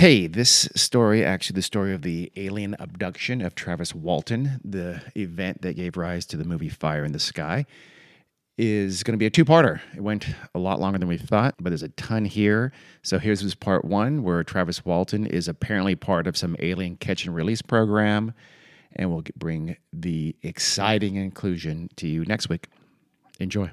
Hey, this story, actually, the story of the alien abduction of Travis Walton, the event that gave rise to the movie Fire in the Sky, is going to be a two parter. It went a lot longer than we thought, but there's a ton here. So here's this part one where Travis Walton is apparently part of some alien catch and release program, and we'll bring the exciting inclusion to you next week. Enjoy.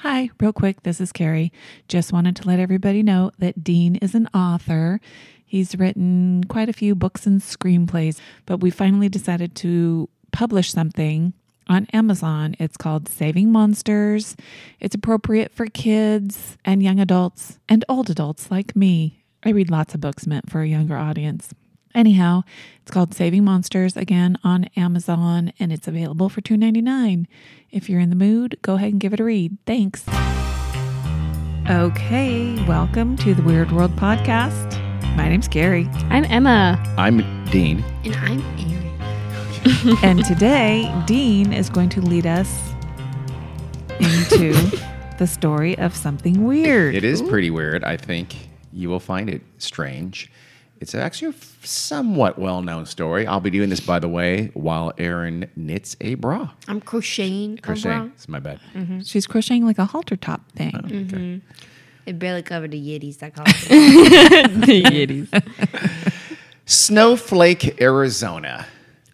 Hi, real quick, this is Carrie. Just wanted to let everybody know that Dean is an author. He's written quite a few books and screenplays, but we finally decided to publish something on Amazon. It's called Saving Monsters. It's appropriate for kids and young adults and old adults like me. I read lots of books meant for a younger audience. Anyhow, it's called Saving Monsters again on Amazon and it's available for $2.99. If you're in the mood, go ahead and give it a read. Thanks. Okay, welcome to the Weird World Podcast. My name's Gary. I'm Emma. I'm Dean. And I'm Aaron. and today Dean is going to lead us into the story of something weird. It is pretty weird. I think you will find it strange. It's actually a somewhat well known story. I'll be doing this, by the way, while Aaron knits a bra. I'm crocheting. a Crocheting. bra. It's my bad. Mm-hmm. She's crocheting like a halter top thing. Oh, okay. Mm-hmm. It barely covered the Yetis. I call it. the Yetis. Snowflake, Arizona.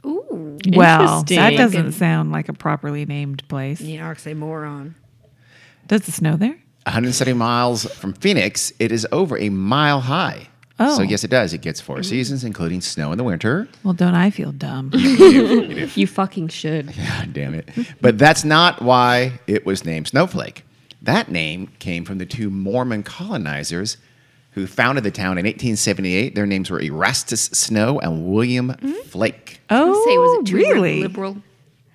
Ooh. Well, that doesn't sound like a properly named place. The oxymoron. Does it snow there? 170 miles from Phoenix. It is over a mile high. Oh. So, yes, it does. It gets four mm-hmm. seasons, including snow in the winter. Well, don't I feel dumb? You fucking should. God damn it. But that's not why it was named Snowflake. That name came from the two Mormon colonizers who founded the town in 1878. Their names were Erastus Snow and William mm-hmm. Flake. oh, say, was it too oh, really? liberal?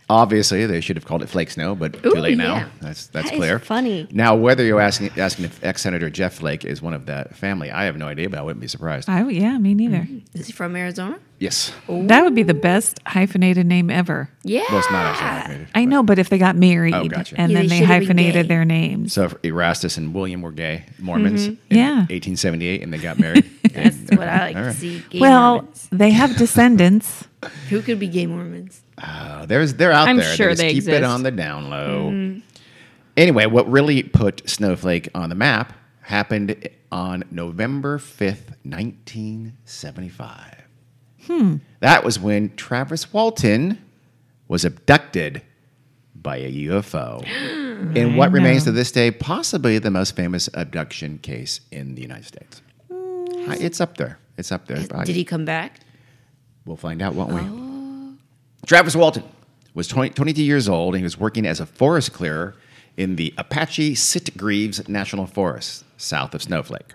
Obviously, they should have called it Flake Snow, but too Ooh, late now. yeah. That's that's That is clear. funny. Now, whether you're asking asking if ex Senator Jeff Flake is one of that family, I have no idea, but I wouldn't be surprised. Oh, yeah, me neither. Mm-hmm. Is he from Arizona? yes. That would be the best hyphenated name ever. Yeah. Well, it's not actually hyphenated, I know, but if they got married Oh, gotcha. and Yeah, then they they hyphenated their names. So if Erastus and William were gay Mormons mm-hmm. in Yeah. 1878 and they got married. That's what I like All to see. Gay well, Mormons. they have descendants. Who could be gay Mormons? Uh, there's they're out I'm there. sure just they keep it on the down low. Anyway, what really put Snowflake on the map happened on November 5th, 1975. Hmm. That was when Travis Walton was abducted by a UFO. in what remains to this day possibly the most famous abduction case in the United States. Hi- It's up there. It's up there. Did he come back? We'll find out, won't we? Oh. Travis Walton was 20, 22 years old and he was working as a forest clearer in the Apache Sitgreaves National Forest south of Snowflake.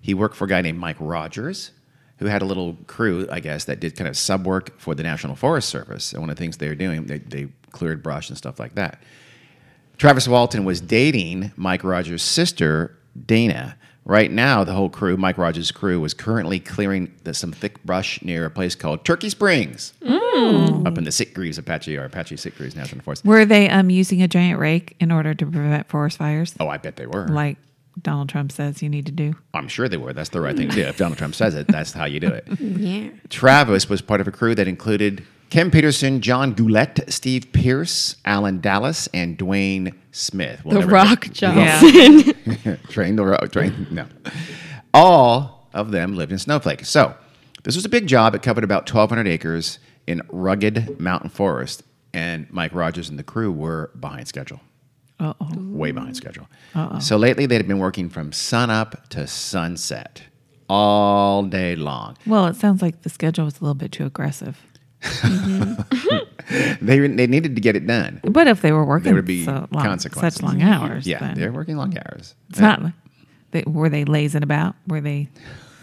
He worked for a guy named Mike Rogers, who had a little crew, I guess, that did kind of sub work for the National Forest Service. And one of the things they were doing, they, they cleared brush and stuff like that. Travis Walton was dating Mike Rogers' sister, Dana. Right now, the whole crew, Mike Rogers' crew, was currently clearing the, some thick brush near a place called Turkey Springs, up in the Sitgreaves Apache or Apache Sitgreaves National Forest. Were they um, using a giant rake in order to prevent forest fires? Oh, I bet they were. Like Donald Trump says you need to do. I'm sure they were. That's the right thing to do. If Donald Trump says it, that's how you do it. Yeah. Travis was part of a crew that included Ken Peterson, John Goulette, Steve Pierce, Alan Dalis, and Dwayne Smith. We'll The Rock get- Johnson. train the road, train. No. All of them lived in Snowflake. So this was a big job. It covered about 1,200 acres in rugged mountain forest. And Mike Rogers and the crew were behind schedule, Uh oh. way behind schedule. So lately, they had been working from sunup to sunset all day long. Well, it sounds like the schedule was a little bit too aggressive. Mm-hmm. They, they needed to get it done. But if they were working There would be so long, such long hours, Yeah, then they're working long hours. it's not. They, were they lazing about? Were they?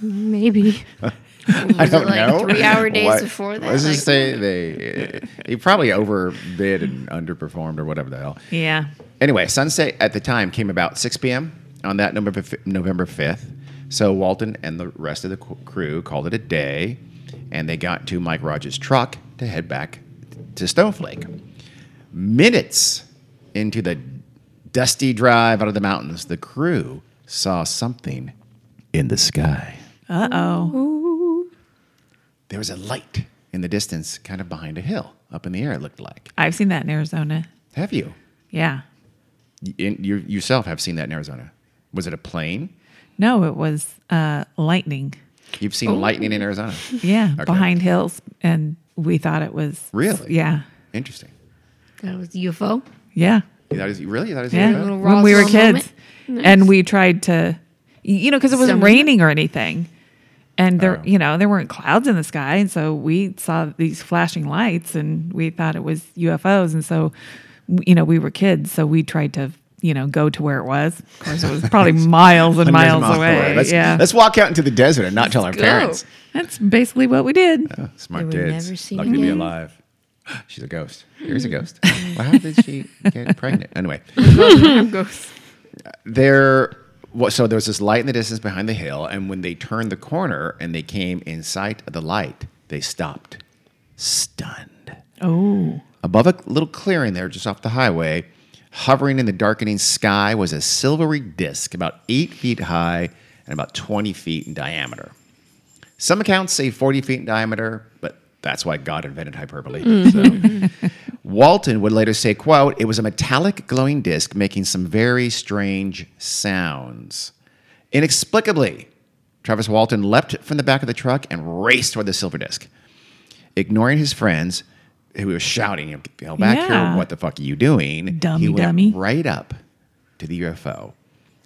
Maybe. I don't it like know. three-hour days What- before that? Let's Like- just say they uh, he probably overbid and underperformed or whatever the hell. Yeah. Anyway, sunset at the time came about 6 p.m. on that November November 5th. So Walton and the rest of the crew called it a day, and they got into Mike Rogers' truck to head back to Snowflake. Minutes into the dusty drive out of the mountains, the crew saw something in the sky. Uh oh. There was a light in the distance, kind of behind a hill, up in the air. It looked like. I've seen that in Arizona. Have you? Yeah. You yourself have seen that in Arizona. Was it a plane? No, it was uh, lightning. You've seen oh. lightning in Arizona. Yeah, Okay. behind hills, and we thought it was Really? Yeah, Interesting. That was UFO. yeah, You thought it really? You thought it was yeah. UFO? When we were kids, moment. and we tried to, you know, because it wasn't Summon. raining or anything, and there, Oh. you know, there weren't clouds in the sky, and so we saw these flashing lights, and we thought it was UFOs, and so, you know, we were kids, so we tried to. You know, go to where it was. Of course, it was probably miles and Hundreds miles away. Let's, yeah, let's walk out into the desert and not tell our go. parents. that's basically what we did. Oh, smart They kids. never seen Lucky to be alive. She's a ghost. Here's a ghost. well, how did she get pregnant? Anyway, Ghosts. there. Well, so there was this light in the distance behind the hill, and when they turned the corner and they came in sight of the light, they stopped, stunned. Oh, Above a little clearing there, just off the highway, hovering in the darkening sky was a silvery disk about eight feet high and about 20 feet in diameter. Some accounts say 40 feet in diameter, but that's why God invented hyperbole. Mm. So. Walton would later say, quote, it was a metallic glowing disc making some very strange sounds. Inexplicably, Travis Walton leapt from the back of the truck and raced toward the silver disc. Ignoring his friends, who was shouting, "Get the hell back Yeah. here! What the fuck are you doing?" Dummy, he went dummy. right up to the UFO.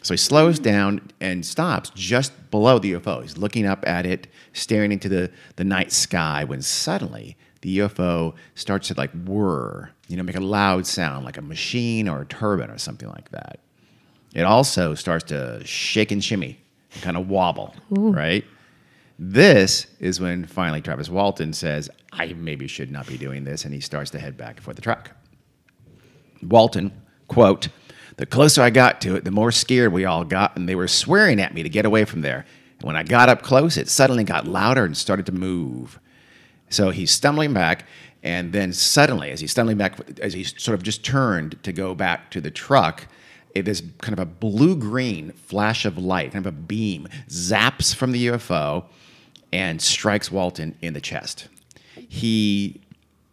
So he slows down and stops just below the UFO. He's looking up at it, staring into the, the night sky, when suddenly the UFO starts to like whir, you know, make a loud sound like a machine or a turbine or something like that. It also starts to shake and shimmy, and kind of wobble, right? This is when finally Travis Walton says, I maybe should not be doing this, and he starts to head back for the truck. Walton, quote, the closer I got to it, the more scared we all got, and they were swearing at me to get away from there. And when I got up close, it suddenly got louder and started to move. So he's stumbling back, and then suddenly, as he's stumbling back, as he sort of just turned to go back to the truck, it is kind of a blue green flash of light, kind of a beam, zaps from the UFO and strikes Walton in the chest. He,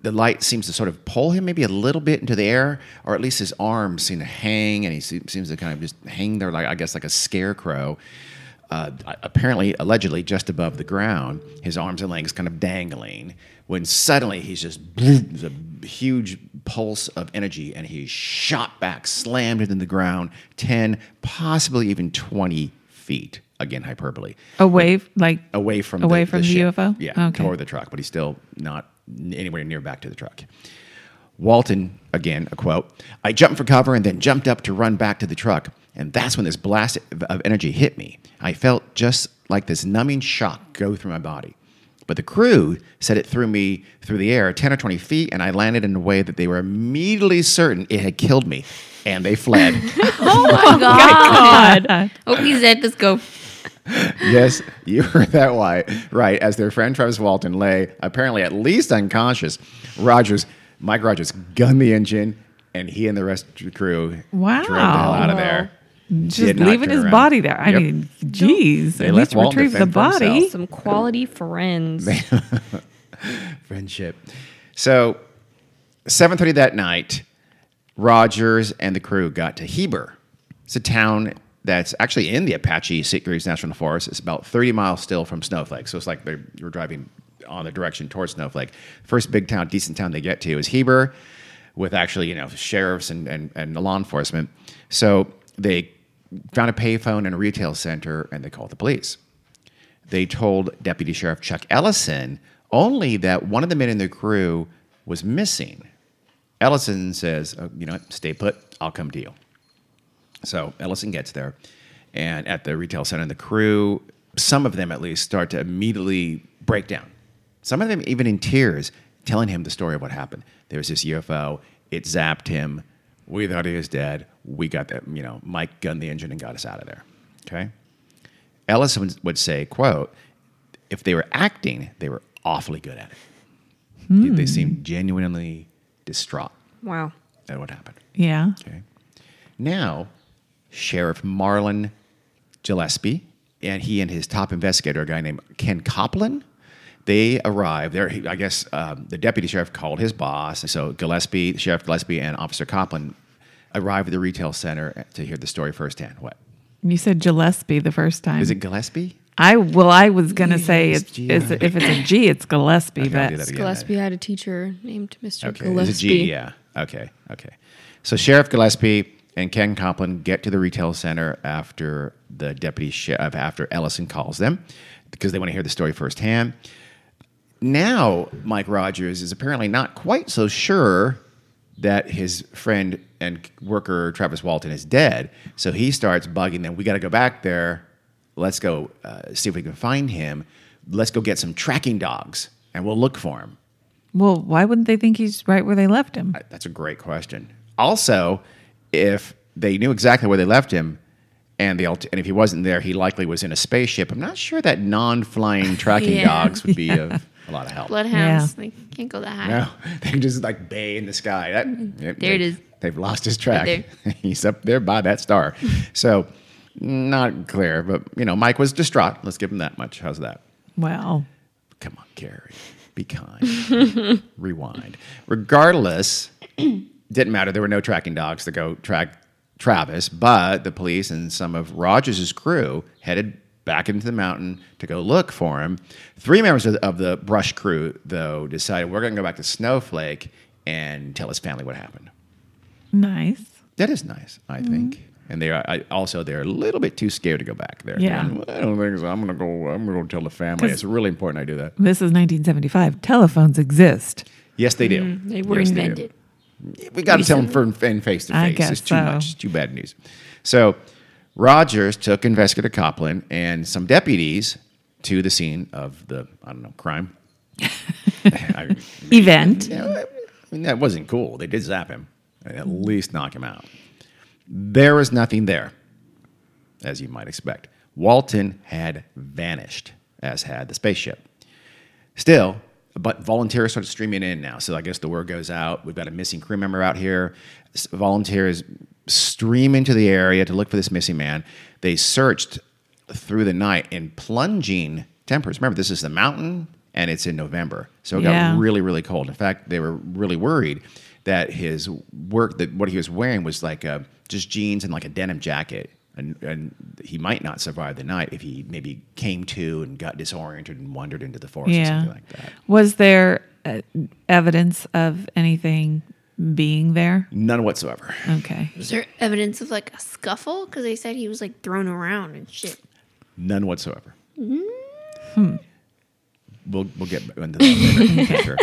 the light seems to sort of pull him maybe a little bit into the air, or at least his arms seem to hang, and he seems to kind of just hang there, like I guess, like a scarecrow uh, apparently, allegedly, just above the ground, his arms and legs kind of dangling. When suddenly he's just there's a huge pulse of energy, and he's shot back, slammed into the ground, ten, possibly even twenty feet. Again, hyperbole away, like away from away the, from the, ship. UFO. Yeah, okay. toward the truck, but he's still not anywhere near back to the truck. Walton, again, a quote, I jumped for cover and then jumped up to run back to the truck. And that's when this blast of energy hit me. I felt just like this numbing shock go through my body. But the crew said it threw me through the air 10 or 20 feet, and I landed in a way that they were immediately certain it had killed me. And they fled. Oh my God. Hope he's at the go. yes, you heard that why. Right. As their friend Travis Walton lay apparently at least unconscious, Rogers, Mike Rogers, gunned the engine, and he and the rest of the crew Wow. drove the hell out of there. Just leaving his around. body there. I Yep. mean, geez. They at left least Walton retrieve the body. Some quality friends. Friendship. So, 7:30 that night, Rogers and the crew got to Heber. It's a town that's actually in the Apache Sitgreaves National Forest. It's about 30 miles still from Snowflake. So it's like they you're driving on the direction towards Snowflake. First big town, decent town they get to is Heber, with actually you know sheriffs and and, and law enforcement. So they found a payphone and a retail center, and they called the police they told Deputy Sheriff Chuck Ellison only that one of the men in the crew was missing. Ellison says, oh, "You know, what? stay put. I'll come to you." So Ellison gets there, and at the retail center, the crew, some of them at least, start to immediately break down. Some of them even in tears, telling him the story of what happened. There was this UFO. It zapped him. We thought he was dead. We got that. You know, Mike gunned the engine and got us out of there. Okay. Ellison would, would say, quote, if they were acting, they were awfully good at it. They hmm. seemed genuinely distraught Wow. That what happened. Yeah. Okay. Now, Sheriff Marlin Gillespie and he and his top investigator, a guy named Ken Coplan, they arrived there. he- I guess um, the deputy sheriff called his boss. So Gillespie, Sheriff Gillespie, and Officer Coplan arrived at the retail center to hear the story firsthand. What You said Gillespie the first time. is it? Gillespie? I well, I was gonna say Yes, it's, it's if it's a G, it's Gillespie, Okay, but again. Gillespie had a teacher named Mr. Okay, Gillespie. it's a G. Yeah. Okay. Okay. So Sheriff Gillespie and Ken Coplan get to the retail center after the deputy sheriff uh, after Ellison calls them because they want to hear the story firsthand. Now Mike Rogers is apparently not quite so sure that his friend and worker Travis Walton is dead. So he starts bugging them. We got to go back there. Let's go uh, see if we can find him. Let's go get some tracking dogs and we'll look for him. well, why wouldn't they think he's right where they left him? That's a great question. Also, if they knew exactly where they left him, and the and if he wasn't there, he likely was in a spaceship. I'm not sure that non-flying tracking Yeah. dogs would be of a lot of help. Bloodhounds. They can't go that high. No, they can just like bay in the sky. That, There they, it is. They've lost his track. Right He's up there by that star. so, not clear, but you know, Mike was distraught. Let's give him that much. How's that? Well, Come on, Carrie. Be kind. Rewind. Regardless, didn't matter. There were no tracking dogs to go track Travis, but the police and some of Rogers' crew headed back into the mountain to go look for him. Three members of the, of the brush crew, though, decided we're going to go back to Snowflake and tell his family what happened. nice. That is nice, I think. And they are I, also they're a little bit too scared to go back there. Yeah. And, I don't think so. I'm gonna go. I'm gonna go tell the family. It's really important I do that. This is 1975. Telephones exist. Yes, they do. Mm-hmm. They were Yes, do. invented. We got to tell them for in face to I face. guess It's too so. much. It's too bad news. So Rogers took investigator Coplan and some deputies to the scene of the I don't know crime. I, Event. yeah, I mean, that wasn't cool. They did zap him, and at least knock him out. There was nothing there, as you might expect. Walton had vanished, as had the spaceship. Still, but volunteers started streaming in now. So I guess the word goes out. We've got a missing crew member out here. Volunteers stream into the area to look for this missing man. They searched through the night in plunging temperatures. Remember, this is the mountain and it's in November. So it Yeah. got really, really cold. In fact, they were really worried that his work, that what he was wearing was like uh just jeans and like a denim jacket. And, and he might not survive the night if he maybe came to and got disoriented and wandered into the forest or something like that. Was there uh, evidence of anything being there? None whatsoever. Okay. Was there evidence of like a scuffle? Because they said he was like thrown around and shit. None whatsoever. Hmm. We'll, we'll get into that later, for sure.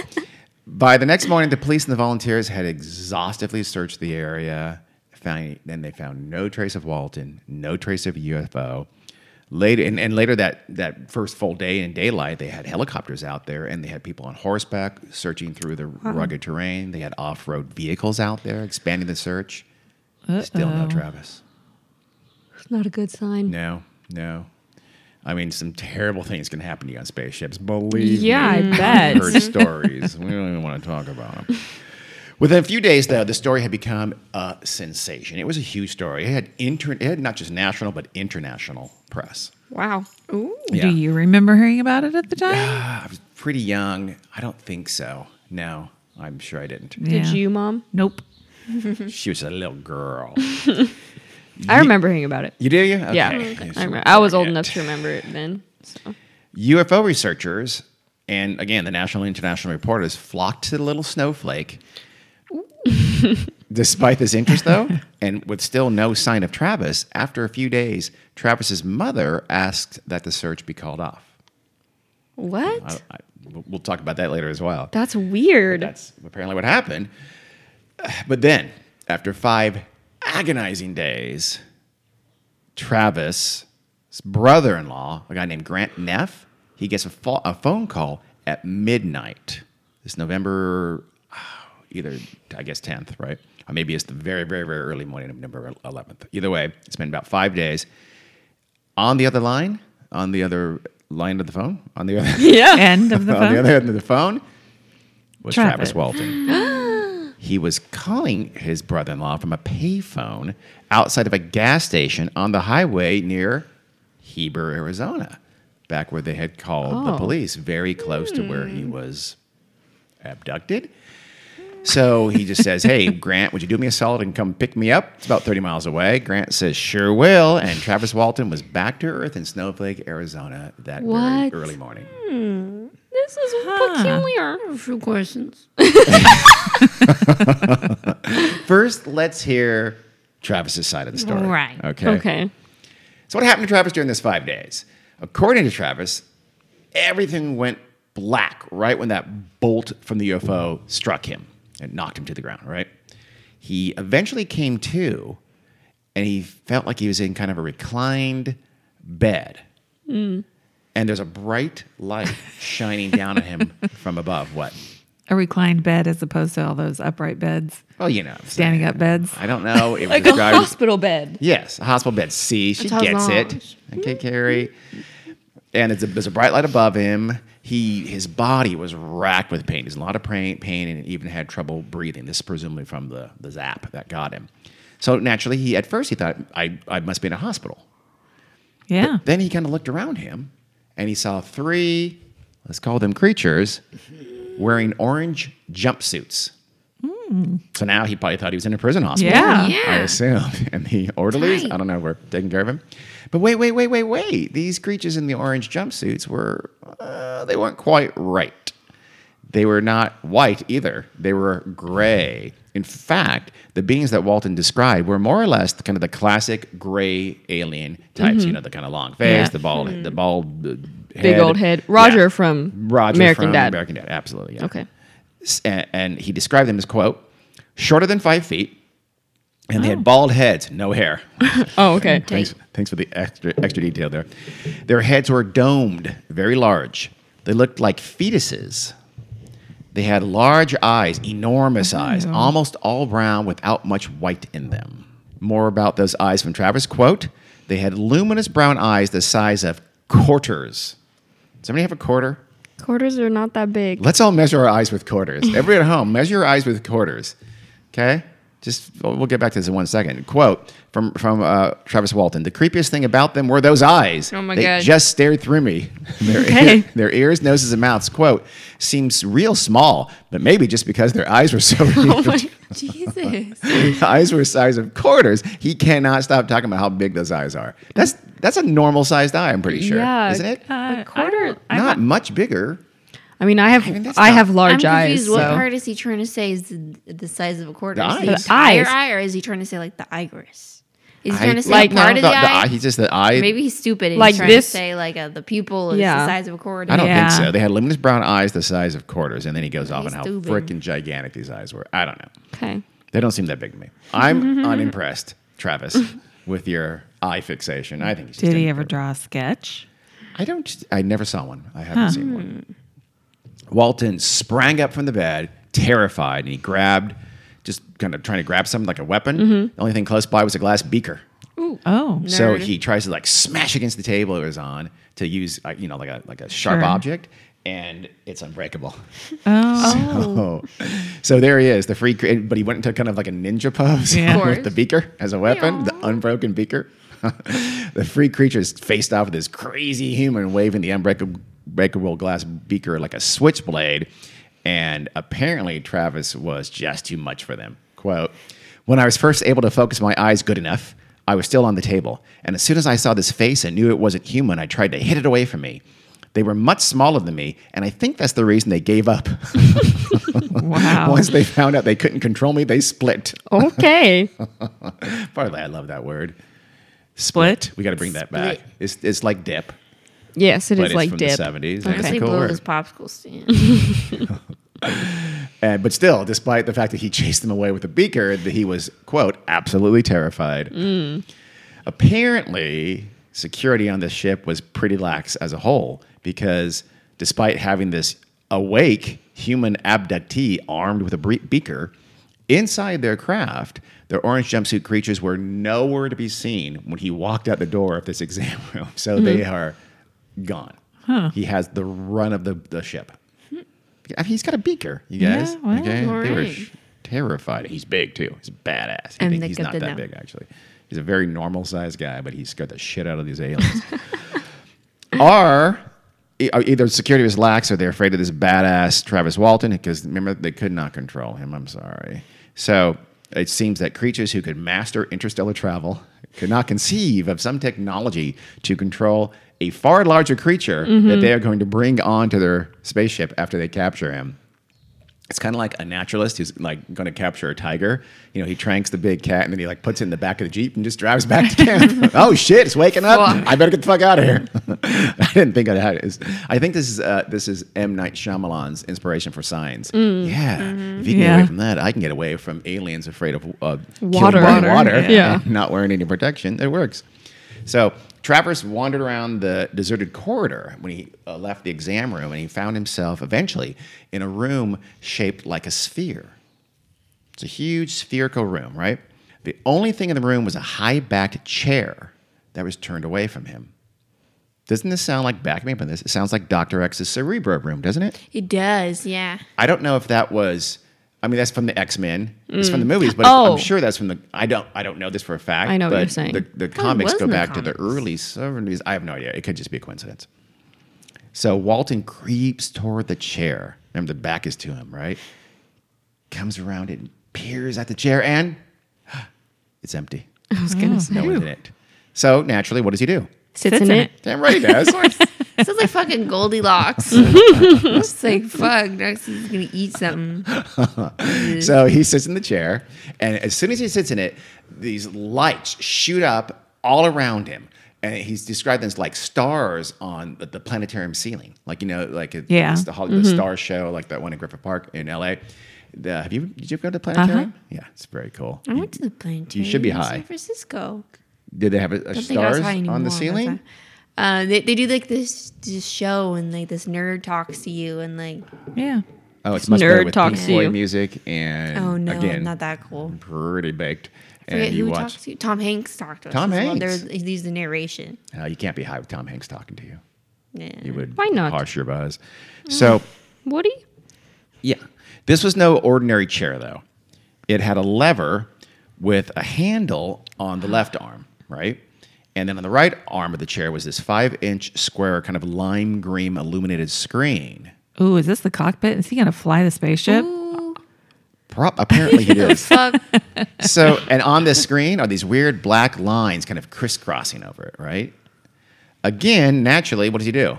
By the next morning, the police and the volunteers had exhaustively searched the area. Found, then they found no trace of Walton, no trace of UFO. Later, and, and later that, that first full day in daylight, they had helicopters out there and they had people on horseback searching through the rugged terrain. They had off road vehicles out there expanding the search. Still no Travis. It's not a good sign. No, no. I mean, some terrible things can happen to you on spaceships. Believe Yeah, I me. bet. I've heard stories. We don't even want to talk about them. Within a few days, though, the story had become a sensation. It was a huge story. It had inter- it had not just national but international press. Wow. Ooh. Yeah. Do you remember hearing about it at the time? Ah, I was pretty young. I don't think so. No, I'm sure I didn't. Did you, Mom? Nope. She was a little girl. I remember hearing about it. You do you? Okay. Yeah, Yes, I, remember. I was old enough to remember it then. So. UFO researchers and again the national and international reporters flocked to the little snowflake. Despite this interest, though, and with still no sign of Travis, after a few days, Travis's mother asked that the search be called off. What? I, I, we'll- we'll talk about that later as well. That's weird. That's apparently what happened. But then, after five agonizing days, Travis' brother-in-law, a guy named Grant Neff, he gets a, pho- a phone call at midnight. This November, either I guess 10th, right? Or maybe it's the very, very, very early morning of November 11th. Either way, it's been about five days. On the other line, on the other line of the phone, on the other yeah. End of the on the phone. other end of the phone was Travis, Travis. Walton. he was calling his brother-in-law from a payphone outside of a gas station on the highway near Heber, Arizona, back where they had called the Oh. police, very close to where he hmm. was abducted. So he just says, Hey, Grant, would you do me a solid and come pick me up? It's about 30 miles away. Grant says, Sure will. And Travis Walton was back to Earth in Snowflake, Arizona that What? very early morning. Hmm. This is peculiar. A few questions. First, let's hear Travis's side of the story. Right. Okay. Okay. So, what happened to Travis during this five days? According to Travis, everything went black right when that bolt from the UFO struck him and knocked him to the ground, right? He eventually came to and he felt like he was in kind of a reclined bed. Hmm. And there's a bright light shining down at him from above. What? A reclined bed as opposed to all those upright beds, Well, you know. standing up beds. I don't know. It was Like a described- hospital bed. Yes, a hospital bed. See, she That's gets it. Okay, Carrie. And there's a, there's a bright light above him. He his body was racked with pain. There's a lot of pain, pain, and even had trouble breathing. This is presumably from the the zap that got him. So naturally, he at first he thought I I must be in a hospital. Yeah. Then he kind of looked around him, and he saw three, let's call them creatures, wearing orange jumpsuits. So now he probably thought he was in a prison hospital. Yeah. Yeah. I assume. And the orderlies, Right. I don't know, were taking care of him. But wait, wait, wait, wait, wait. These creatures in the orange jumpsuits were, uh, they weren't quite right. They were not white either. They were gray. In fact, the beings that Walton described were more or less the, kind of the classic gray alien types. You know, the kind of long face, Yeah. the bald, the bald, uh, Big old head. Roger from Roger American from Dad. American Dad, absolutely. Yeah. Okay. And, and he described them as quote shorter than five feet, and they had bald heads, no hair. Oh, okay. thanks, thanks for the extra extra detail there. Their heads were domed, very large. They looked like fetuses. They had large eyes, enormous oh eyes, almost all brown without much white in them. More about those eyes from Travis. Quote, they had luminous brown eyes the size of quarters. Does anybody have a quarter? Quarters are not that big. Let's all measure our eyes with quarters. Everybody at home, measure your eyes with quarters. Okay? Just we'll we'll get back to this in one second. Quote from from uh, Travis Walton: "The creepiest thing about them were those eyes. Oh my they God. just stared through me. Their, Okay. ear- their ears, noses, and mouths. Quote seems real small, but maybe just because their eyes were so huge. Jesus. Eyes were the size of quarters. He cannot stop talking about how big those eyes are. That's that's a normal sized eye. I'm pretty sure, Yeah. isn't it? Uh, quarter- don't- I Not don't- much bigger. I mean, I have I mean, I not- have large I'm eyes. confused. What part is he trying to say is the, the size of a quarter? The Is eyes. the The entire eyes. eye, or is he trying to say like the iris? Is he I- trying to say Like, like part no, of the, the, the eye? eye. He's just the eye. Maybe he's stupid and Like he's trying this- to say like uh, the pupil is Yeah. the size of a quarter. I don't Yeah. think so. They had luminous brown eyes the size of quarters, and then he goes off He's on how freaking gigantic these eyes were. I don't know. okay. They don't seem that big to me. I'm unimpressed, Travis, with your eye fixation. I think he's just Did he ever draw a sketch? I don't. I never saw one. I haven't seen one. Walton sprang up from the bed, terrified, and he grabbed, just kind of trying to grab something like a weapon. The only thing close by was a glass beaker. Oh, So Nerd. he tries to like smash against the table it was on to use, uh, you know, like a like a sharp Sure. object, and it's unbreakable. oh, Oh, so there he is, the free, cre- but he went into kind of like a ninja pose Yeah. With the beaker as a weapon, the unbroken beaker. the free creatures faced off with this crazy human waving the unbreakable breakable glass beaker like a switchblade, and apparently Travis was just too much for them. Quote: When I was first able to focus my eyes good enough, I was still on the table, and as soon as I saw this face and knew it wasn't human, I tried to hit it away from me. They were much smaller than me, and I think that's the reason they gave up. wow. Once they found out they couldn't control me, they split. Okay. Partly, I love that word. Split? We got to bring that back. It's, it's like dip, yes, it but is it's like from dip. the 70s. Okay. It's a Honestly, cool blow word. this popsicle stand. And, but still, despite the fact that he chased them away with a beaker, that he was, quote, absolutely terrified. Mm. Apparently, security on this ship was pretty lax as a whole because despite having this awake human abductee armed with a bre- beaker, inside their craft, the orange jumpsuit creatures were nowhere to be seen when he walked out the door of this exam room. So they mm-hmm. are gone. He has the run of the, the ship. I mean, he's got a beaker, you guys. Yeah, well, okay? They were alright. sh- terrified. He's big too. He's badass. You And think they he's got not to that know. big actually. He's a very normal sized guy, but he scared the shit out of these aliens. Or e- either security was lax or they're afraid of this badass Travis Walton because remember they could not control him. I'm sorry. So it seems that creatures who could master interstellar travel could not conceive of some technology to control a far larger creature that mm-hmm. they are going to bring onto their spaceship after they capture him. It's kind of like a naturalist who's like going to capture a tiger. You know, he tranks the big cat and then he like puts it in the back of the jeep and just drives back to camp. oh shit, it's waking up! I better get the fuck out of here. I didn't think I'd had it. I think this is uh, this is M Night Shyamalan's inspiration for Signs. Yeah, if you can get away from that, I can get away from aliens afraid of uh, Water. by Water, water, yeah. and not wearing any protection. It works. So Travis wandered around the deserted corridor when he uh, left the exam room, and he found himself eventually in a room shaped like a sphere. It's a huge spherical room, right? The only thing in the room was a high backed chair that was turned away from him. Doesn't this sound like back me up on this? It sounds like Dr. X's Cerebro room, doesn't it? It does, yeah. I don't know if that was. I mean, that's from the X Men. It's from the mm. movies, but Oh. I'm sure that's from the. I don't. I don't know this for a fact. I know what but you're saying. The, the comics was go in the back to the comics. early '70s. I have no idea. It could just be a coincidence. So Walton creeps toward the chair. Remember, the back is to him, right? Comes around it and peers at the chair, and it's empty. I was gonna say. No one's in it. So naturally, what does he do? Sits, in, it. Damn right he does. Sounds like fucking Goldilocks. it's like fuck, next he's gonna eat something. So he sits in the chair, and as soon as he sits in it, these lights shoot up all around him. And he's described them as like stars on the, the planetarium ceiling. Like, you know, like it, Yeah. it's the Hollywood mm-hmm. Star Show, like that one in Griffith Park in LA. The, have you, did you go to the planetarium? Uh-huh. Yeah, it's very cool. I went to the planetarium. You should be high. San Francisco. Did they have a, a don't think I was stars on the ceiling? Why. Uh, they, they do like this, this show and like this nerd talks to you and like Yeah. Oh, it's much better Nerd with talks Pink to Floyd you. music and oh no again, not that cool. pretty baked. Forget And who you we watch. talked to. Tom Hanks talked to us. Tom as well. Hanks? There's he the narration. Uh, you can't be high with Tom Hanks talking to you. Yeah. You would Why not? harsh your buzz. So. Woody? Yeah. This was no ordinary chair, though. It had a lever with a handle on the left arm, right? And then on the right arm of the chair was this five inch square, kind of lime green illuminated screen. Ooh, is this the cockpit? Is he gonna fly the spaceship? Pro- apparently, he is. So, and on this screen are these weird black lines kind of crisscrossing over it, right? Again, naturally, what does he do?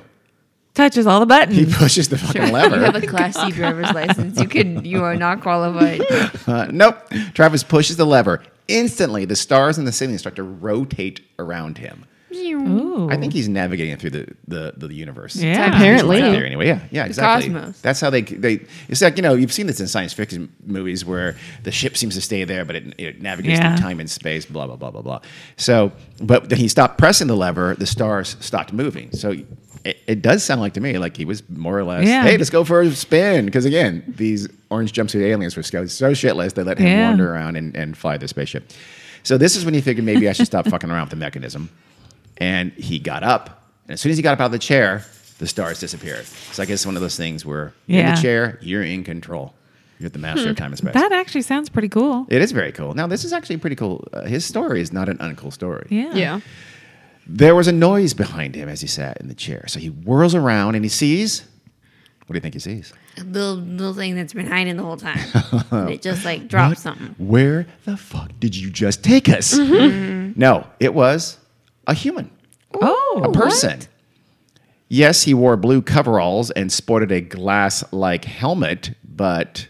Touches all the buttons. He pushes the fucking lever. you have a Class C driver's license. You could. You are not qualified. Uh, nope. Travis pushes the lever. Instantly, the stars in the ceiling start to rotate around him. Ooh. I think he's navigating through the, the, the, universe. Yeah. Apparently. Right there anyway. Yeah, yeah, exactly. cosmos. That's how they they. It's like you know you've seen this in science fiction movies where the ship seems to stay there, but it, it navigates Yeah. through time and space. Blah blah blah blah blah. So, but then he stopped pressing the lever. The stars stopped moving. So it, it does sound like to me like he was more or less. Yeah. Hey, let's go for a spin. Because again, these orange jumpsuit aliens were so, so shitless they let him Yeah. wander around and, and fly the spaceship. So this is when he figured maybe I should stop fucking around with the mechanism. And he got up. And as soon as he got up out of the chair, the stars disappeared. So I guess one of those things where you're in the chair, you're in control. You're the master of time and space. That actually sounds pretty cool. it is very cool. Now, this is actually pretty cool. Uh, his story is not an uncool story. Yeah. Yeah. There was a noise behind him as he sat in the chair. So he whirls around and he sees. What do you think he sees? A little little thing that's been hiding the whole time. And it just like dropped What? something. Where the fuck did you just take us? Mm-hmm. No, it was a human. Oh, a person. Yes, he wore blue coveralls and sported a glass like helmet, but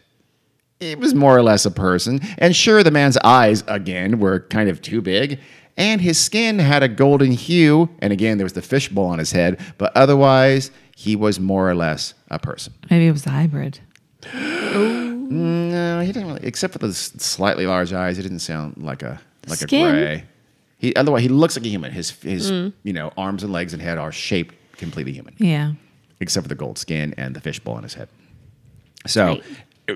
it was more or less a person. And sure, the man's eyes, again, were kind of too big, and his skin had a golden hue. And again, there was the fishbowl on his head, but otherwise, he was more or less a person. Maybe it was a hybrid. No, he didn't really, except for the slightly large eyes, he didn't sound like a like Skin. a gray. He otherwise he looks like a human. His his mm. you know arms and legs and head are shaped completely human, Yeah. except for the gold skin and the fishbowl on his head. So.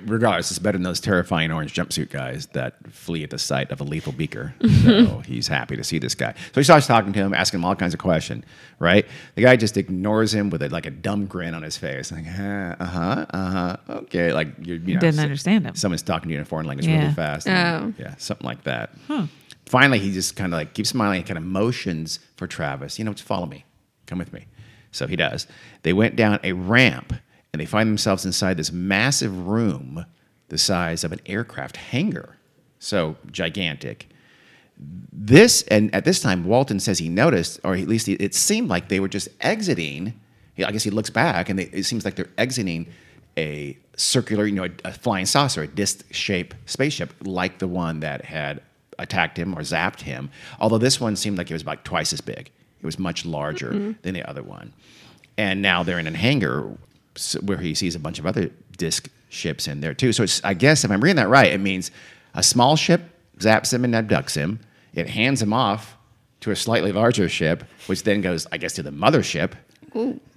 Regardless, it's better than those terrifying orange jumpsuit guys that flee at the sight of a lethal beaker. so he's happy to see this guy. So he starts talking to him, asking him all kinds of questions. Right? The guy just ignores him with a, like a dumb grin on his face, like uh huh, uh huh, okay, like you're, you know, Didn't so- understand him. Someone's talking to you in a foreign language Yeah. really fast. and- Yeah, something like that. Finally, he just kind of like keeps smiling and kind of motions for Travis. You know, just follow me. Come with me. So he does. They went down a ramp and they find themselves inside this massive room the size of an aircraft hangar. So gigantic. This, and at this time, Walton says he noticed, or at least it seemed like they were just exiting. I guess he looks back and they, it seems like they're exiting a circular, you know, a, a flying saucer, a disc shaped spaceship like the one that had attacked him or zapped him. Although this one seemed like it was about twice as big, it was much larger mm-hmm. than the other one. And now they're in a hangar where he sees a bunch of other disc ships in there too. So it's, I guess if I'm reading that right, it means a small ship zaps him and abducts him. It hands him off to a slightly larger ship, which then goes, I guess, to the mothership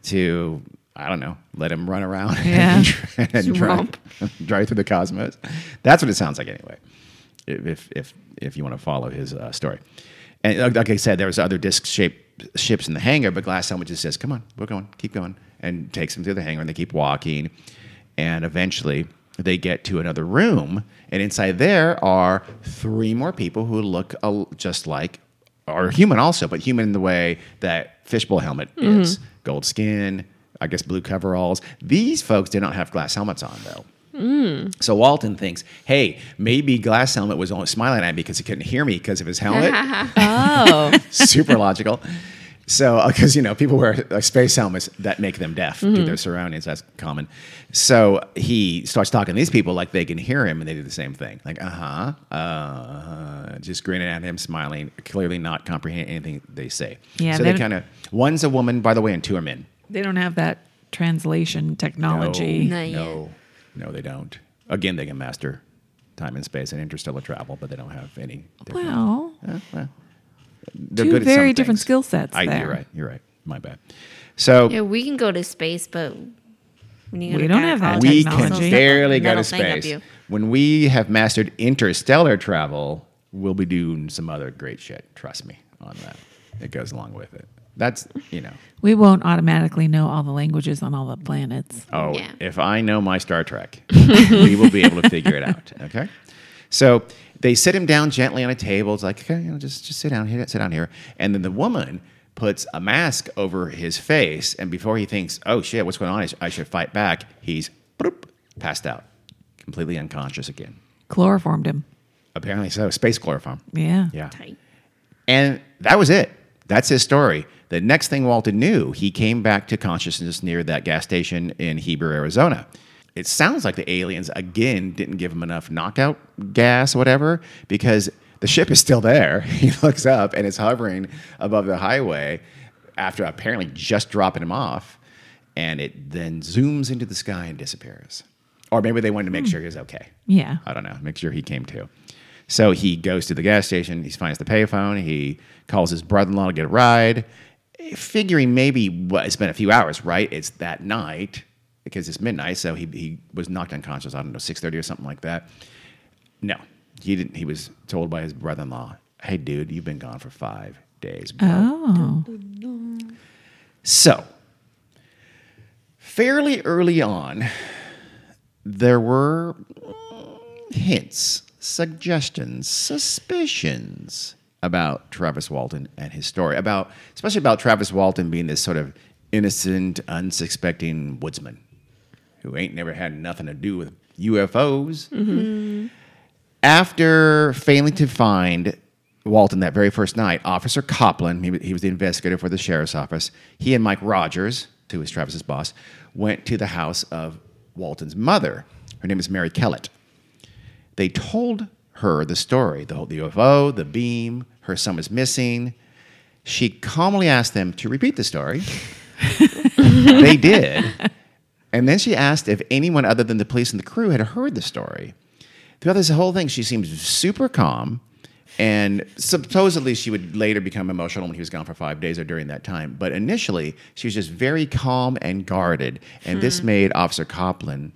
to I don't know, let him run around Yeah. and, and drive, drive through the cosmos. That's what it sounds like anyway. If if if you want to follow his uh, story, and like- like I said, there was other disc shaped ships in the hangar, but Glass Helmet just says, "Come on, we're going, keep going," and takes them through the hangar, and they keep walking, and eventually they get to another room, and inside there are three more people who look just like are human also, but human in the way that Fishbowl Helmet mm-hmm. is. Gold skin, I guess blue coveralls. These folks did not have glass helmets on though. Mm. So Walton thinks, hey, maybe Glass Helmet was only smiling at me because he couldn't hear me because of his helmet. Oh. Super logical. So, because you know, people wear uh, space helmets that make them deaf to Mm-hmm. their surroundings. That's common. So he starts talking to these people like they can hear him, and they do the same thing, like uh huh, uh huh, just grinning at him, smiling, clearly not comprehending anything they say. Yeah, So they they kind of one's a woman, by the way, and two are men. They don't have that translation technology. Not yet. No, no, they don't. Again, they can master time and space and interstellar travel, but they don't have any. different- Well, Eh, well, they're two good at very some different things. skill sets I, there. You're right. You're right. My bad. So Yeah, we can go to space, but when you go We to don't have that gynecology, we technology. can barely go to space. When we have mastered interstellar travel, we'll be doing some other great shit. Trust me on that. It goes along with it. That's you know. We won't automatically know all the languages on all the planets. Oh, Yeah. if I know my Star Trek, we will be able to figure it out. Okay. So they sit him down gently on a table. It's like, okay, you know, just just sit down here, sit down here. And then the woman puts a mask over his face, and before he thinks, oh shit, what's going on? I, sh- I should fight back. He's bloop, passed out, completely unconscious again. Chloroformed him. Apparently so. Space chloroform. Yeah. Yeah. Tight. And that was it. That's his story. The next thing Walton knew, he came back to consciousness near that gas station in Heber, Arizona. It sounds like the aliens, again, didn't give him enough knockout gas or whatever, because the ship is still there. He looks up and it's hovering above the highway after apparently just dropping him off. And it then zooms into the sky and disappears. Or maybe they wanted to make hmm. sure he was okay. Yeah. I don't know. Make sure he came to. So he goes to the gas station. He finds the payphone. He calls his brother-in-law to get a ride, figuring maybe what it's been a few hours, right? It's that night because it's midnight. So he he was knocked unconscious. I don't know, six thirty or something like that. No, he didn't. He was told by his brother-in-law, "Hey, dude, you've been gone for five days, bro." Oh. So, fairly early on, there were hints, suggestions, suspicions about Travis Walton and his story, about especially about Travis Walton being this sort of innocent, unsuspecting woodsman who ain't never had nothing to do with UFOs. Mm-hmm. After failing to find Walton that very first night, Officer Coplan, he, he was the investigator for the sheriff's office, he and Mike Rogers, who was Travis's boss, went to the house of Walton's mother. Her name is Mary Kellett. They told her the story, the whole the UFO, the beam, her son was missing. She calmly asked them to repeat the story. they did. And then she asked if anyone other than the police and the crew had heard the story. Throughout this whole thing, she seems super calm. And supposedly she would later become emotional when he was gone for five days or during that time. But initially, she was just very calm and guarded. And this made Officer Coplan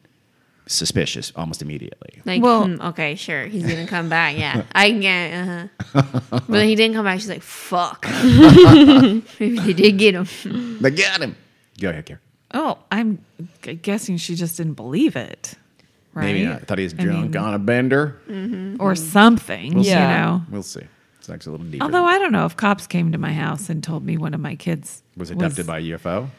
suspicious almost immediately. Like, Well- hmm, okay, sure, he's gonna come back. Yeah, I can get. Uh-huh. but then he didn't come back. She's like, fuck. Maybe they did get him. They got him. Go ahead, Karen. Oh, I'm g- guessing she just didn't believe it. Right? Maybe not. I thought he was I drunk mean, on a bender. Mm-hmm. or something, We'll see. you know. We'll see. It's actually a little deeper. Although I don't know if cops came to my house and told me one of my kids was abducted by a UFO?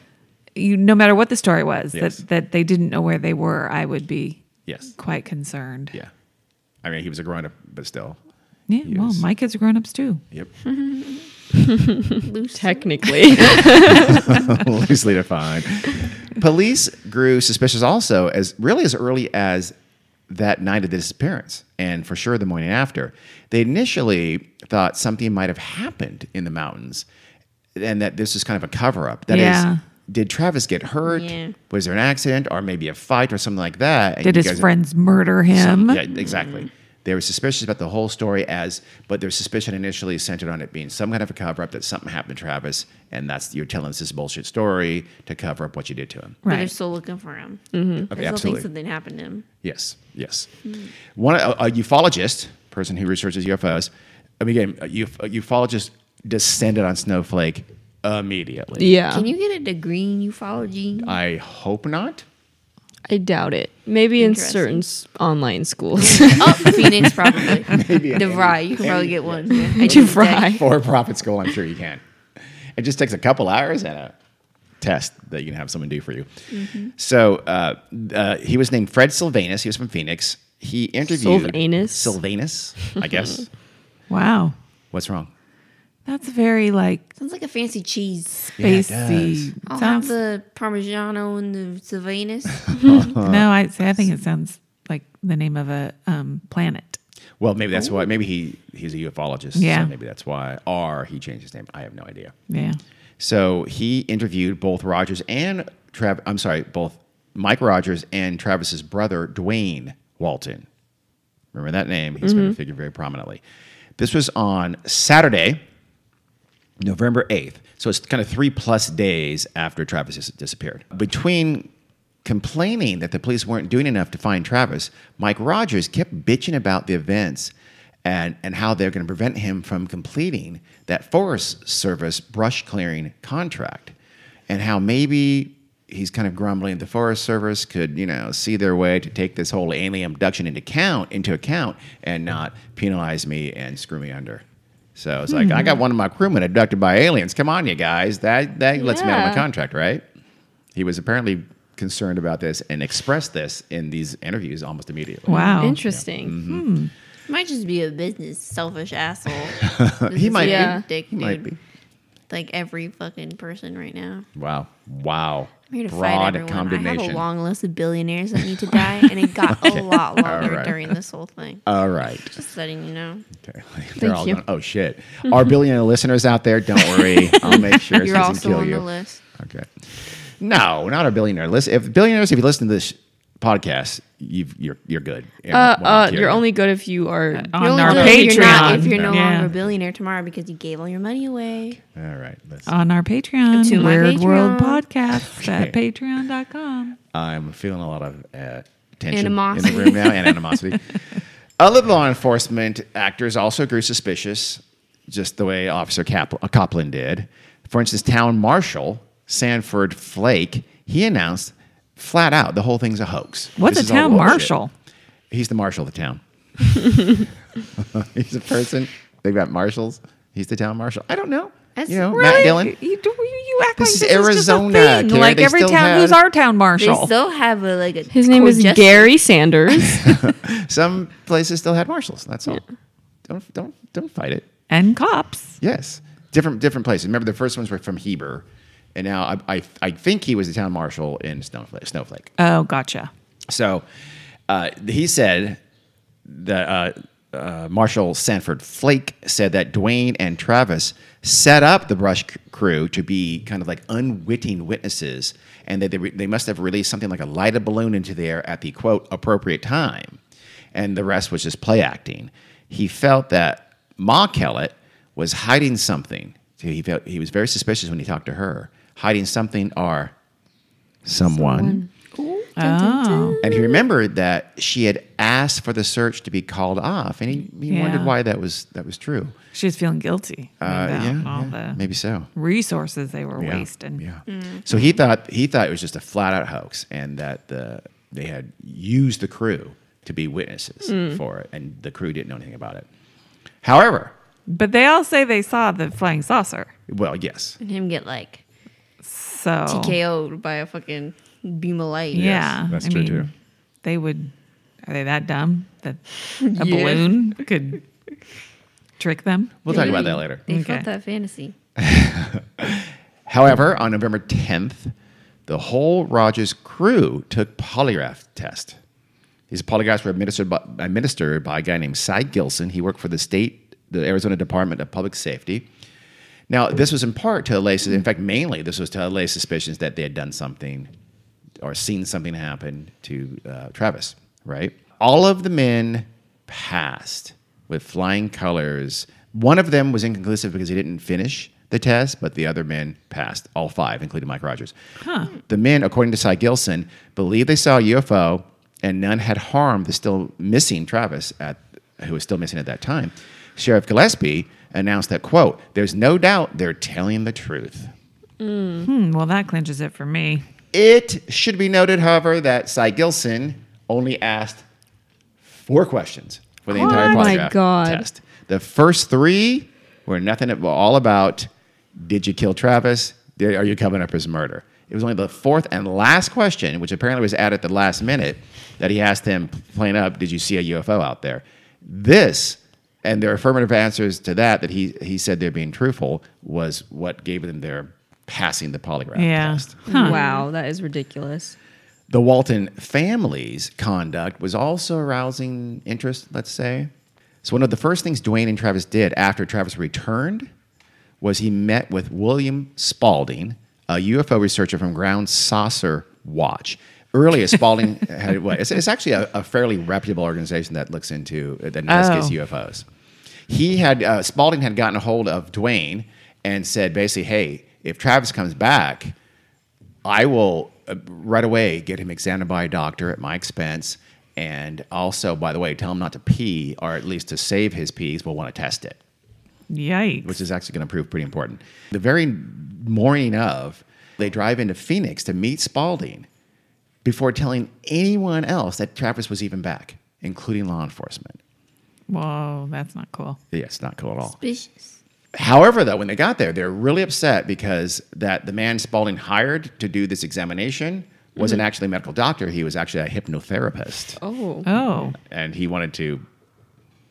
you, no matter what the story was, Yes. that that they didn't know where they were, I would be Yes. quite concerned. Yeah. I mean, he was a grown up, but still. Yeah, well, Yes. my kids are grown ups too. Yep. Technically. loosely defined. Police grew suspicious also as really as early as that night of the disappearance, and for sure the morning after. They initially thought something might have happened in the mountains, and that this was kind of a cover up. That is, Yeah. did Travis get hurt? Yeah. Was there an accident, or maybe a fight, or something like that? And Did his guys- friends murder him? some- yeah, exactly. They were suspicious about the whole story as, but their suspicion initially centered on it being some kind of a cover up that something happened to Travis, and that's you're telling us this bullshit story to cover up what you did to him. But they're still looking for him. Mm-hmm. Okay, They still think absolutely. something happened to him. Yes, yes. Hmm. One a, a ufologist, person who researches UFOs. I mean, again, a, uf- a ufologist descended on Snowflake immediately. yeah. Can you get a degree in ufology? I hope not. I doubt it. Maybe in certain s- online schools. oh, Phoenix probably. Maybe the any- Fry. You can probably get one. Yeah. I To fry. that. For profit school, I'm sure you can. It just takes a couple hours and a test that you can have someone do for you. So uh, uh, he was named Fred Sylvanus. He was from Phoenix. He interviewed Sylvanus? Sylvanus, I guess. Wow, What's wrong? That's very like Sounds like a fancy cheese. Yeah, it spacey. I'll sounds, have the Parmigiano and the Sylvanus. no, I I think it sounds like the name of a um, planet. Well, maybe that's why. Maybe he he's a ufologist. Yeah. So maybe that's why. Or he changed his name. I have no idea. Yeah. So he interviewed both Rogers and Trav. I'm sorry, both Mike Rogers and Travis's brother Duane Walton. Remember that name? He's been figured very prominently. This was on Saturday, November 8th. So it's kind of three plus days after Travis dis- disappeared. Between complaining that the police weren't doing enough to find Travis, Mike Rogers kept bitching about the events and, and how they're going to prevent him from completing that Forest Service brush clearing contract and how maybe he's kind of grumbling the Forest Service could, you know, see their way to take this whole alien abduction into account into account and not penalize me and screw me under. So it's like I got one of my crewmen abducted by aliens. Come on, you guys. That that lets me out of my Yeah. contract, right? He was apparently concerned about this and expressed this in these interviews almost immediately. Wow. Interesting. Mm-hmm. Might just be a business selfish asshole. He might be. Dick, He might dude. be. Like every fucking person right now. Wow. Wow. I'm here to fight Broad everyone. I have a long list of billionaires that need to die, and it got a lot longer right. during this whole thing. All right. Just letting you know. Okay. They're all you. going, oh shit. Our billionaire listeners out there, don't worry. I'll make sure it You're doesn't also kill on you. the list. Okay. No, not a billionaire. Listen, if billionaires, if you listen to this podcast, you've, you're you're good. Uh, uh, you're only good if you are On our good if you're not- Patreon. if you're no Yeah. longer a billionaire tomorrow because you gave all your money away. All right. Let's, On our Patreon, To my Weird World Patreon. Podcast at patreon.com. I'm feeling a lot of uh, tension Animosity. in the room now and animosity. Other law enforcement actors also grew suspicious, just the way Officer Cap- uh, Coplan did. For instance, Town Marshal Sanford Flake, he announced flat out the whole thing's a hoax. What's This a town marshal? He's the marshal of the town. He's a person. They've got marshals. He's the town marshal. I don't know. That's you know, Really? Matt Dillon. You, do- you, you act This like is this is just a Arizona, thing. Like They every town, have- who's our town marshal? They still have a like a His name is co-gestion. Gary Sanders. Some places still had marshals. That's all. Don't don't don't fight it. and cops. Yes, different different places. Remember, the first ones were from Heber, and now I I, I think he was the town marshal in Snowflake. Snowflake. Oh, gotcha. So uh, he said that uh, uh, Marshal Sanford Flake said that Duane and Travis set up the brush c- crew to be kind of like unwitting witnesses, and that they, re- they must have released something like a lighted balloon into the air at the quote appropriate time, and the rest was just play acting. He felt that Ma Kellett was hiding something. So he felt he was very suspicious when he talked to her, hiding something or someone. Oh. And he remembered that she had asked for the search to be called off, and he, he wondered why that was that was true. She was feeling guilty Uh, about yeah, all yeah, the maybe so. resources they were Yeah, wasting. Yeah. Mm. So he thought he thought it was just a flat out hoax, and that the they had used the crew to be witnesses mm. for it, and the crew didn't know anything about it. However, But they all say they saw the flying saucer. well, yes, And him get like So TKO'd by a fucking beam of light. Yeah, that's I true, mean, too. They would. Are they that dumb that a Yeah. balloon could trick them? We'll talk about that later. They Okay. felt that fantasy. However, on November 10th, the whole Rogers crew took polygraph test. These polygraphs were administered by, administered by a guy named Cy Gilson. He worked for the state, the Arizona Department of Public Safety. Now, this was in part to allay, in fact, mainly this was to allay suspicions that they had done something or seen something happen to uh, Travis, right? All of the men passed with flying colors. One of them was inconclusive because he didn't finish the test, but the other men passed, all five, including Mike Rogers. The men, according to Cy Gilson, believed they saw a UFO and none had harmed the still missing Travis, at, who was still missing at that time. Sheriff Gillespie announced that, quote, there's no doubt they're telling the truth. Hmm, well, that clinches it for me. It should be noted, however, that Cy Gilson only asked four questions for the entire Oh my polygraph God. test. The first three were nothing at all about did you kill Travis? Did- Are you coming up as murder? It was only the fourth and last question, which apparently was added at the last minute, that he asked him plain up, did you see a UFO out there? This and their affirmative answers to that, that he, he said they're being truthful, was what gave them their passing the polygraph Yeah. test. Hmm. Wow, that is ridiculous. The Walton family's conduct was also arousing interest, let's say. So, one of the first things Duane and Travis did after Travis returned was he met with William Spaulding, a UFO researcher from Ground Saucer Watch. Earlier, Spaulding had what? It's, it's actually a, a fairly reputable organization that looks into that investigates Oh. UFOs. He had uh, Spaulding had gotten a hold of Duane and said basically, "Hey, if Travis comes back, I will uh, right away get him examined by a doctor at my expense. And also, by the way, tell him not to pee, or at least to save his pees, we'll want to test it, Yikes. which is actually going to prove pretty important. The very morning of, they drive into Phoenix to meet Spaulding before telling anyone else that Travis was even back, including law enforcement. Whoa, that's not cool. Yeah, it's not cool at all. Suspicious. However, though, when they got there, they're really upset because that the man Spaulding hired to do this examination wasn't actually a medical doctor. He was actually a hypnotherapist, Oh. Oh, and he wanted to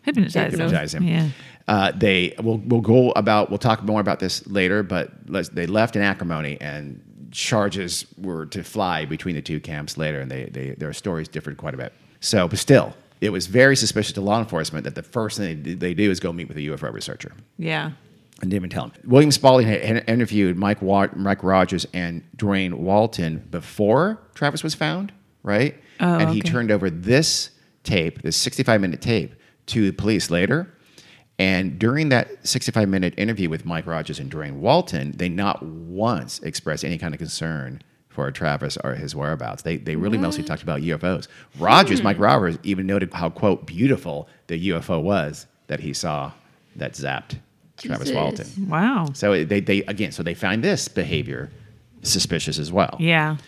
hypnotize, hypnotize him. Yeah. Uh, they will we'll go about. We'll talk more about this later. But let's, they left in acrimony, and charges were to fly between the two camps later, and they, they their stories differed quite a bit. So, but still, it was very suspicious to law enforcement that the first thing they, they do is go meet with a UFO researcher. Yeah. and didn't even tell him. William Spaulding had had interviewed Mike Wa- Mike Rogers and Duane Walton before Travis was found, right? Oh, and he okay. turned over this tape, this 65 minute tape, to the police later. And during that 65 minute interview with Mike Rogers and Duane Walton, they not once expressed any kind of concern for Travis or his whereabouts. They, they really mostly talked about UFOs. Rogers, Mike hmm. Rogers, even noted how, quote, beautiful the UFO was that he saw that zapped Travis Walton. Wow. So they, they again, so they find this behavior suspicious as well. Yeah.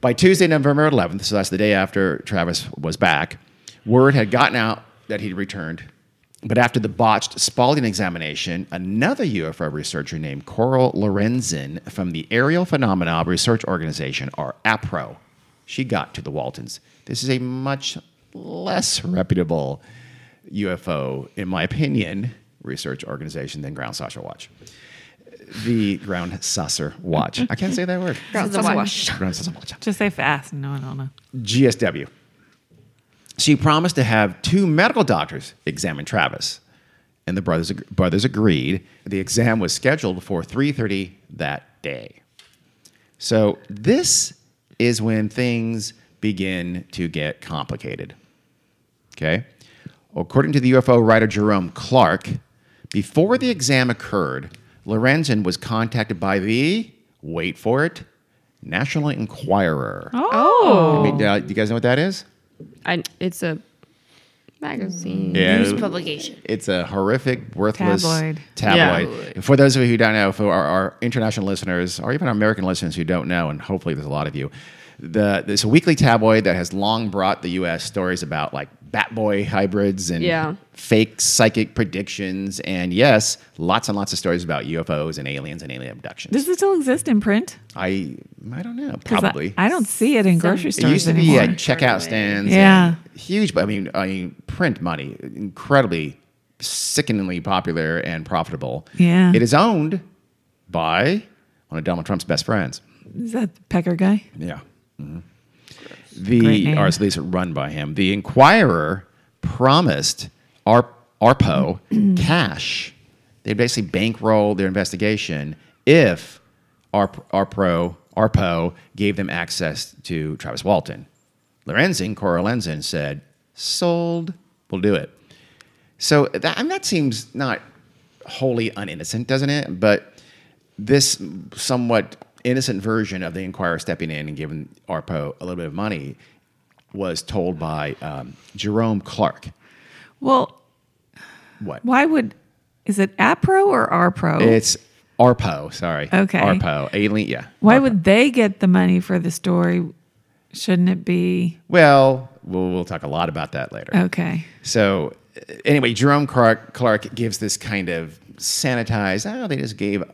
By Tuesday, November 11th, so that's the day after Travis was back, word had gotten out that he'd returned. But after the botched Spaulding examination, another UFO researcher named Coral Lorenzen from the Aerial Phenomena Research Organization, or APRO, she got to the Waltons. This is a much less reputable UFO, in my opinion, research organization than Ground Saucer Watch. The Ground Saucer Watch. I can't say that word. Ground the saucer watch. watch. Ground Saucer Watch. Just say fast. No, I don't know. GSW. She promised to have two medical doctors examine Travis, and the brothers brothers agreed. The exam was scheduled for 3:30 that day. So this is when things begin to get complicated. Okay? According to the UFO writer Jerome Clark, before the exam occurred, Lorenzen was contacted by the wait for it, National Enquirer. Oh. I mean, uh, you guys know what that is? I, it's a magazine. Mm. Yeah. News publication. It's a horrific, worthless Tabloid. tabloid. For those of you who don't know, for our, our international listeners, or even our American listeners who don't know, and hopefully there's a lot of you, the it's a weekly tabloid that has long brought the U.S. stories about like Batboy hybrids and Yeah. fake psychic predictions, and yes, lots and lots of stories about UFOs and aliens and alien abductions. Does it still exist in print? I I don't know. Probably. I, don't see it in Some- grocery It stores It used to anymore. be at checkout stands. Yeah. and huge. But I mean, I mean, print money, incredibly, sickeningly popular and profitable. Yeah. It is owned by one of Donald Trump's best friends. Is that Pecker guy? Yeah. Mhm. The or at least run by him. The Enquirer promised Ar- Arpo cash. They basically bankroll their investigation if Arp- Arpro Arpo gave them access to Travis Walton. Lorenzen, Coral Lorenzen said, "Sold. We'll do it." So that, I mean, that seems not wholly uninnocent, doesn't it? But this somewhat innocent version of the Enquirer stepping in and giving Arpo a little bit of money was told by um, Jerome Clark. Well, What? why would is it APRO or ARPRO? It's Arpo. Sorry. Okay. Arpo. Alien. Yeah. why Arpo. would they get the money for the story? Shouldn't it be Well, we'll we'll talk a lot about that later. okay? So anyway, Jerome Clark, Clark gives this kind of sanitized. Oh, they just gave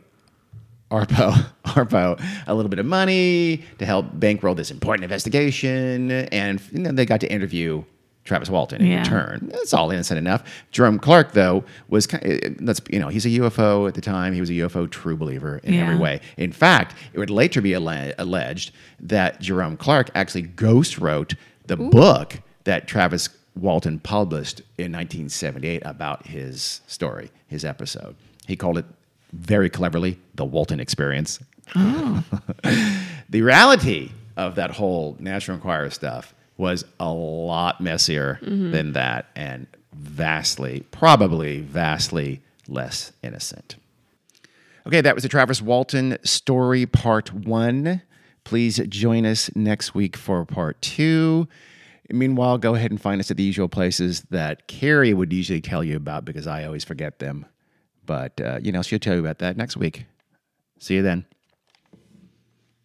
Arpo Arpo a little bit of money to help bankroll this important investigation, and you know, they got to interview Travis Walton in Yeah. return. That's all innocent enough. Jerome Clark, though, was kind eh, eh, let's you know he's a UFO at the time. He was a UFO true believer in every way. In fact, it would later be alle- alleged that Jerome Clark actually ghost wrote the book that Travis Walton published in 1978 about his story, his episode. He called it very cleverly the Walton Experience. the reality of that whole National Enquirer stuff was a lot messier mm-hmm. than that and vastly, probably vastly less innocent. Okay, that was the Travis Walton story part one. Please join us next week for part two. Meanwhile, go ahead and find us at the usual places that Carrie would usually tell you about because I always forget them. But, uh, you know, she'll tell you about that next week. See you then.